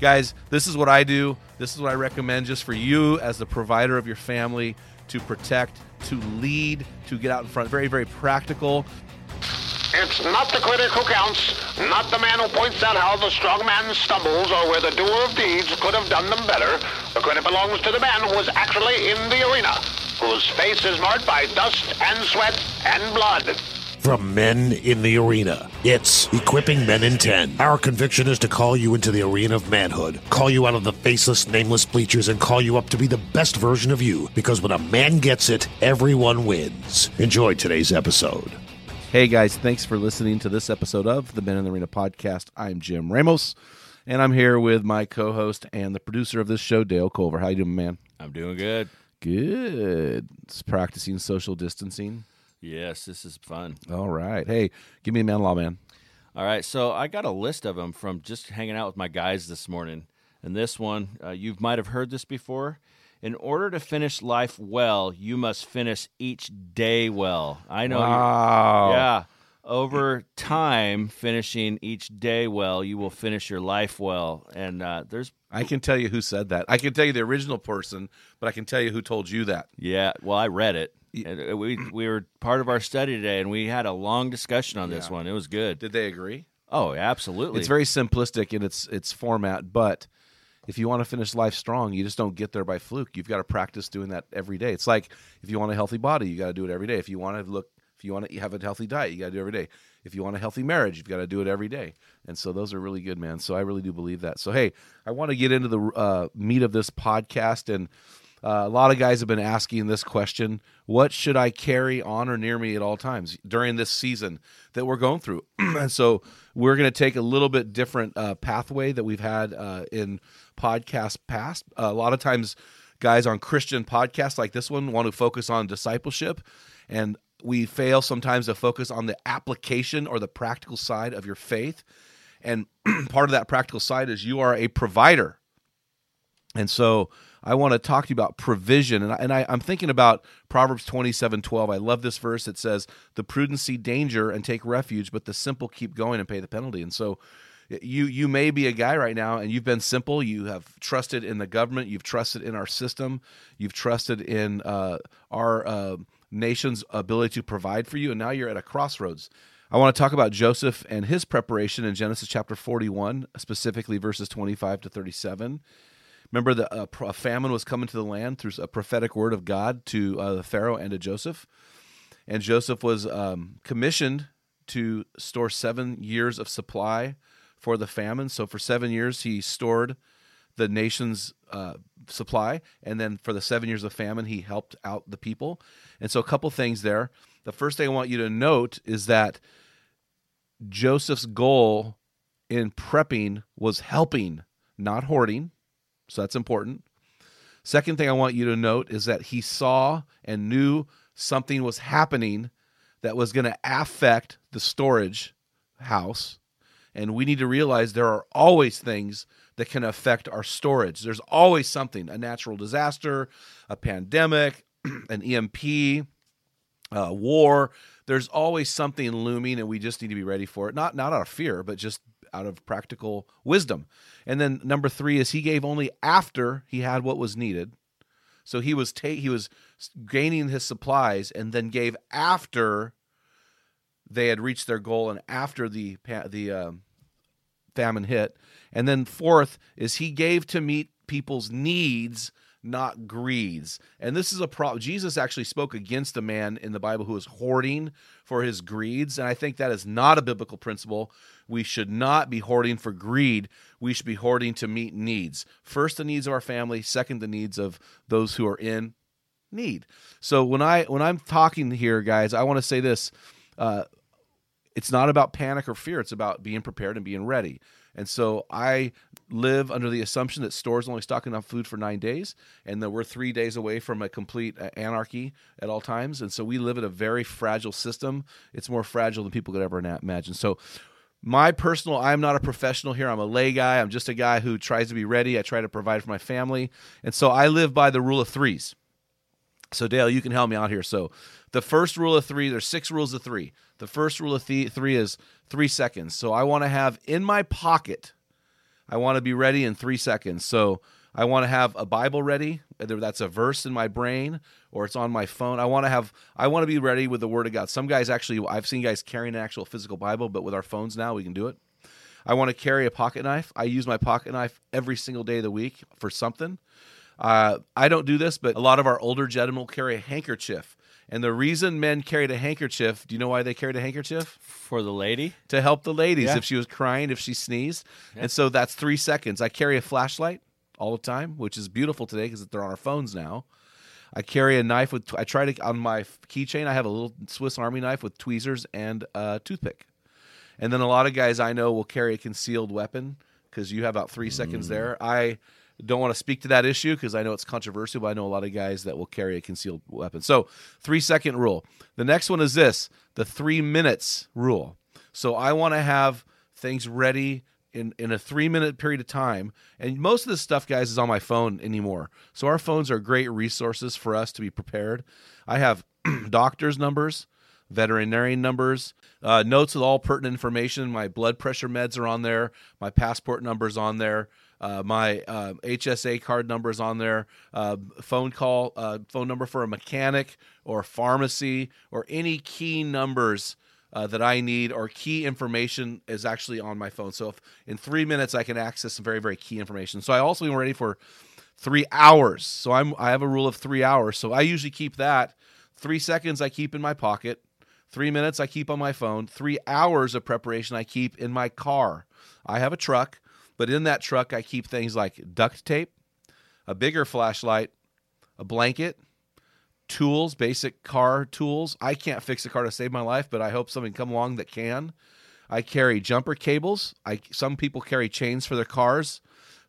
Guys, this is what I do. This is what I recommend just for you as the provider of your family to protect, to lead, to get out in front. Very, very practical. It's not the critic who counts, not the man who points out how the strong man stumbles or where the doer of deeds could have done them better. The credit belongs to the man who was actually in the arena, whose face is marked by dust and sweat and blood. From Men in the Arena, it's Equipping Men in 10. Our conviction is to call you into the arena of manhood, call you out of the faceless, nameless bleachers, and call you up to be the best version of you. Because when a man gets it, everyone wins. Enjoy today's episode. Hey guys, thanks for listening to this episode of the Men in the Arena podcast. I'm Jim Ramos, and I'm here with my co-host and the producer of this show, Dale Culver. How you doing, man? I'm doing good. Good. It's practicing social distancing. Yes, this is fun. All right. Hey, give me a man law, man. All right, so I got a list of them from just hanging out with my guys this morning. And this one, uh, you might have heard this before. In order to finish life well, you must finish each day well. I know. Wow. Yeah. Over time, finishing each day well, you will finish your life well. And uh, there's, I can tell you who said that. I can tell you the original person, but I can tell you who told you that. yeah, well, I read it. Uh, we, we were part of our study today, and we had a long discussion on this Yeah. one. It was good. Did they agree? Oh, absolutely. It's very simplistic in its its format, but if you want to finish life strong, you just don't get there by fluke. You've got to practice doing that every day. It's like if you want a healthy body, you got to do it every day. If you want to look, if you want to have a healthy diet, you got to do it every day. If you want a healthy marriage, you've got to do it every day. And so those are really good, man. So I really do believe that. So hey, I want to get into the uh, meat of this podcast and. Uh, a lot of guys have been asking this question What should I carry on or near me at all times during this season that we're going through? and so we're going to take a little bit different uh, pathway that we've had uh, in podcasts past. a lot of times, guys on Christian podcasts like this one want to focus on discipleship, and we fail sometimes to focus on the application or the practical side of your faith. And part of that practical side is you are a provider. And so I want to talk to you about provision. And, I, and I, I'm thinking about Proverbs 27 12. I love this verse. It says, The prudent see danger and take refuge, but the simple keep going and pay the penalty. And so you you may be a guy right now and you've been simple you have trusted in the government you've trusted in our system you've trusted in uh, our uh, nation's ability to provide for you and now you're at a crossroads i want to talk about joseph and his preparation in genesis chapter 41 specifically verses 25 to 37 Remember, the uh, a famine was coming to the land through a prophetic word of God to uh, the Pharaoh and to Joseph, and Joseph was um, commissioned to store seven years of supply for the famine. So for seven years, he stored the nation's uh, supply, and then for the seven years of famine, he helped out the people. And so, a couple things there. The first thing I want you to note is that Joseph's goal in prepping was helping, not hoarding. So that's important. Second thing I want you to note is that he saw and knew something was happening that was going to affect the storage house. And we need to realize there are always things that can affect our storage. There's always something a natural disaster, a pandemic, an EMP, war. There's always something looming, and we just need to be ready for it. Not not out of fear, but just out of practical wisdom. And then number three is he gave only after he had what was needed. So he was ta- he was gaining his supplies, and then gave after they had reached their goal, and after the the um, famine hit. And then fourth is he gave to meet people's needs, not greeds. And this is a problem. Jesus actually spoke against a man in the Bible who was hoarding for his greeds. And I think that is not a biblical principle. We should not be hoarding for greed. We should be hoarding to meet needs. First, the needs of our family. Second, the needs of those who are in need. So when I when I'm talking here, guys, I want to say this. Uh, it's not about panic or fear. It's about being prepared and being ready. And so I live under the assumption that stores only stock enough food for nine days, and that we're three days away from a complete uh, anarchy at all times. And so we live in a very fragile system. It's more fragile than people could ever imagine. So my personal i'm not a professional here. I'm a lay guy. I'm just a guy who tries to be ready. I try to provide for my family. And so i live by the rule of threes. So dale you can help me out here. So the first rule of three there's six rules of three. The first rule of th- three is three seconds. So i want to have in my pocket I want to be ready in three seconds. So I want to have a Bible ready, whether that's a verse in my brain or it's on my phone. I want to have I want to be ready with the Word of God. Some guys actually I've seen guys carrying an actual physical Bible, but with our phones now we can do it. I want to carry a pocket knife. I use my pocket knife every single day of the week for something. Uh, I don't do this, but a lot of our older gentlemen will carry a handkerchief. And the reason men carried a handkerchief, do you know why they carried a handkerchief? For the lady? To help the ladies Yeah. if she was crying, if she sneezed. And so that's three seconds. I carry a flashlight all the time, which is beautiful today because they're on our phones now. I carry a knife with, I try to, on my keychain, I have a little Swiss Army knife with tweezers and a toothpick. And then a lot of guys I know will carry a concealed weapon because you have about three seconds mm. there. I don't want to speak to that issue because I know it's controversial, but I know a lot of guys that will carry a concealed weapon. So, three second rule. The next one is this the three minutes rule. So, I want to have things ready in, in a three minute period of time. And most of this stuff, guys, is on my phone anymore. So, our phones are great resources for us to be prepared. I have doctors' numbers veterinarian numbers, uh, notes with all pertinent information. My blood pressure meds are on there. My passport number's on there. Uh, my uh, HSA card number's on there. Uh, phone call, uh, phone number for a mechanic or a pharmacy or any key numbers. Uh, that I need or key information is actually on my phone. So if in three minutes I can access some very very key information. So I also am ready for three hours. So I'm I have a rule of three hours. So I usually keep that three seconds I keep in my pocket, three minutes I keep on my phone, three hours of preparation I keep in my car. I have a truck, but in that truck I keep things like duct tape, a bigger flashlight, a blanket, tools, basic car tools. I can't fix a car to save my life, but I hope something come along that can. I carry jumper cables. I some people carry chains for their cars.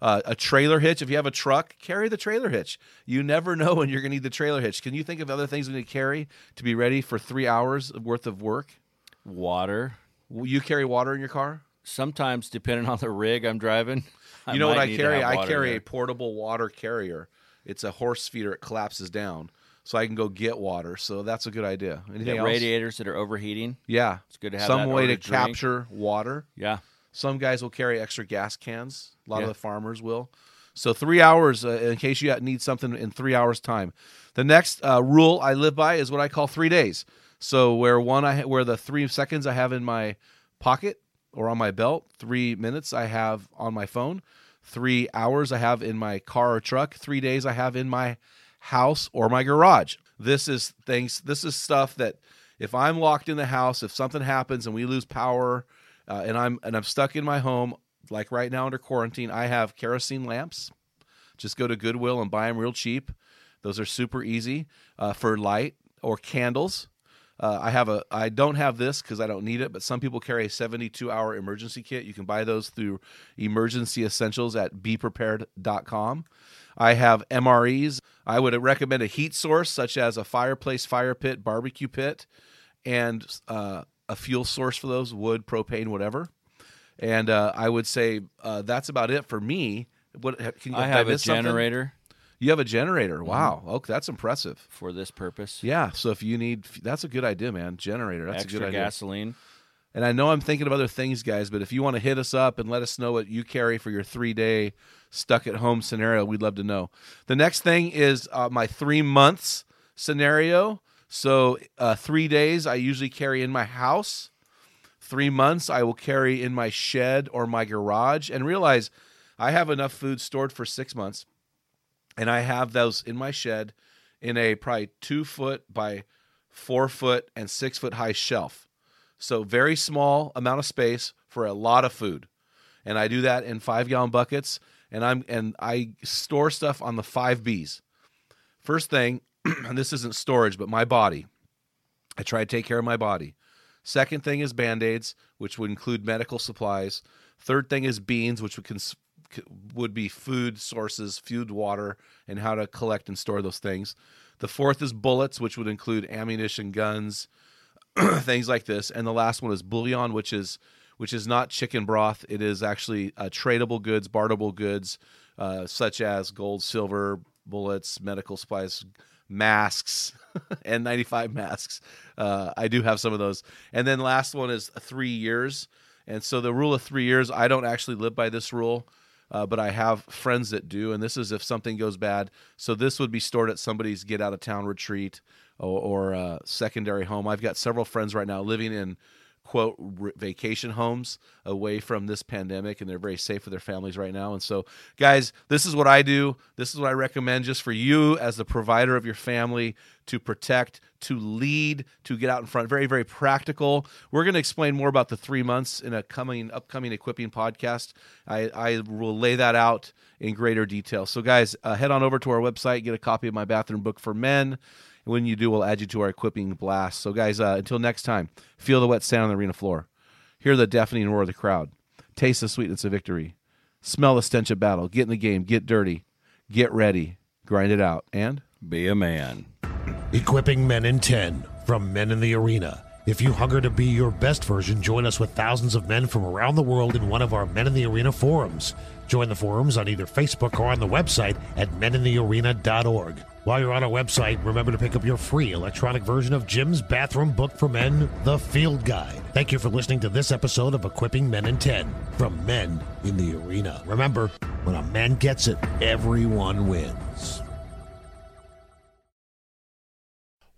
Uh, a trailer hitch. If you have a truck, carry the trailer hitch. You never know when you're going to need the trailer hitch. Can you think of other things we need to carry to be ready for three hours worth of work? Water. Will you carry water in your car? Sometimes, depending on the rig I'm driving. I you know what I carry? I carry a portable water carrier. It's a horse feeder. It collapses down, so I can go get water. So that's a good idea. Anything else? radiators that are overheating. Yeah, It's good to have some way to drink. capture water. Yeah. Some guys will carry extra gas cans. A lot Yeah. of the farmers will. So three hours uh, in case you need something in three hours time. The next uh, rule I live by is what I call three days. So where one I where the three seconds I have in my pocket or on my belt, three minutes I have on my phone, three hours I have in my car or truck, three days I have in my house or my garage. This is things. This is stuff that if I'm locked in the house, if something happens and we lose power, uh, and I'm and I'm stuck in my home, like right now under quarantine, I have kerosene lamps. Just go to Goodwill and buy them real cheap. Those are super easy uh, for light or candles. Uh, I have a. I don't have this because I don't need it, but some people carry a 72 hour emergency kit. You can buy those through Emergency Essentials at BePrepared.com. I have MREs. I would recommend a heat source such as a fireplace, fire pit, barbecue pit, and uh, a fuel source for those wood, propane, whatever. And uh, I would say uh, that's about it for me. What can you? I have a generator. something? You have a generator. Wow. Okay, that's impressive. for this purpose. Yeah. So if you need, that's a good idea, man. Generator. That's a good idea. gasoline. And I know I'm thinking of other things, guys, but if you want to hit us up and let us know what you carry for your three day stuck at home scenario, we'd love to know. The next thing is uh, my three months scenario. So uh, three days I usually carry in my house. Three months I will carry in my shed or my garage. And realize I have enough food stored for six months. And I have those in my shed in a probably two foot by four foot and six foot high shelf. So very small amount of space for a lot of food. And I do that in five gallon buckets and I'm and I store stuff on the five B's. First thing, and this isn't storage, but my body. I try to take care of my body. Second thing is band-aids, which would include medical supplies. Third thing is beans, which would cons- would be food sources, food, water, and how to collect and store those things. The fourth is bullets, which would include ammunition, guns, things like this. And the last one is bullion, which is which is not chicken broth. It is actually uh, tradable goods, barterable goods, uh, such as gold, silver, bullets, medical supplies, masks, N95 masks. Uh, I do have some of those. And then last one is three years. And so the rule of three years, I don't actually live by this rule. Uh, but I have friends that do, and this is if something goes bad. So this would be stored at somebody's get out of town retreat or, or uh, secondary home. I've got several friends right now living in quote vacation homes away from this pandemic and they're very safe with their families right now. And so guys this is what i do. This is what i recommend just for you as the provider of your family to protect to lead to get out in front. Very very practical. We're going to explain more about the three months in a coming upcoming equipping podcast. I, I will lay that out in greater detail. So guys uh, head on over to our website get a copy of my bathroom book for men when you do, we'll add you to our equipping blast. So, guys, uh, until next time, feel the wet sand on the arena floor. Hear the deafening roar of the crowd. Taste the sweetness of victory. Smell the stench of battle. Get in the game. Get dirty. Get ready. Grind it out. And be a man. Equipping Men in 10 from Men in the Arena. If you hunger to be your best version, join us with thousands of men from around the world in one of our Men in the Arena forums. Join the forums on either Facebook or on the website at meninthearena.org. While you're on our website, remember to pick up your free electronic version of Jim's Bathroom Book for Men, The Field Guide. Thank you for listening to this episode of Equipping Men in 10 from Men in the Arena. Remember, when a man gets it, everyone wins.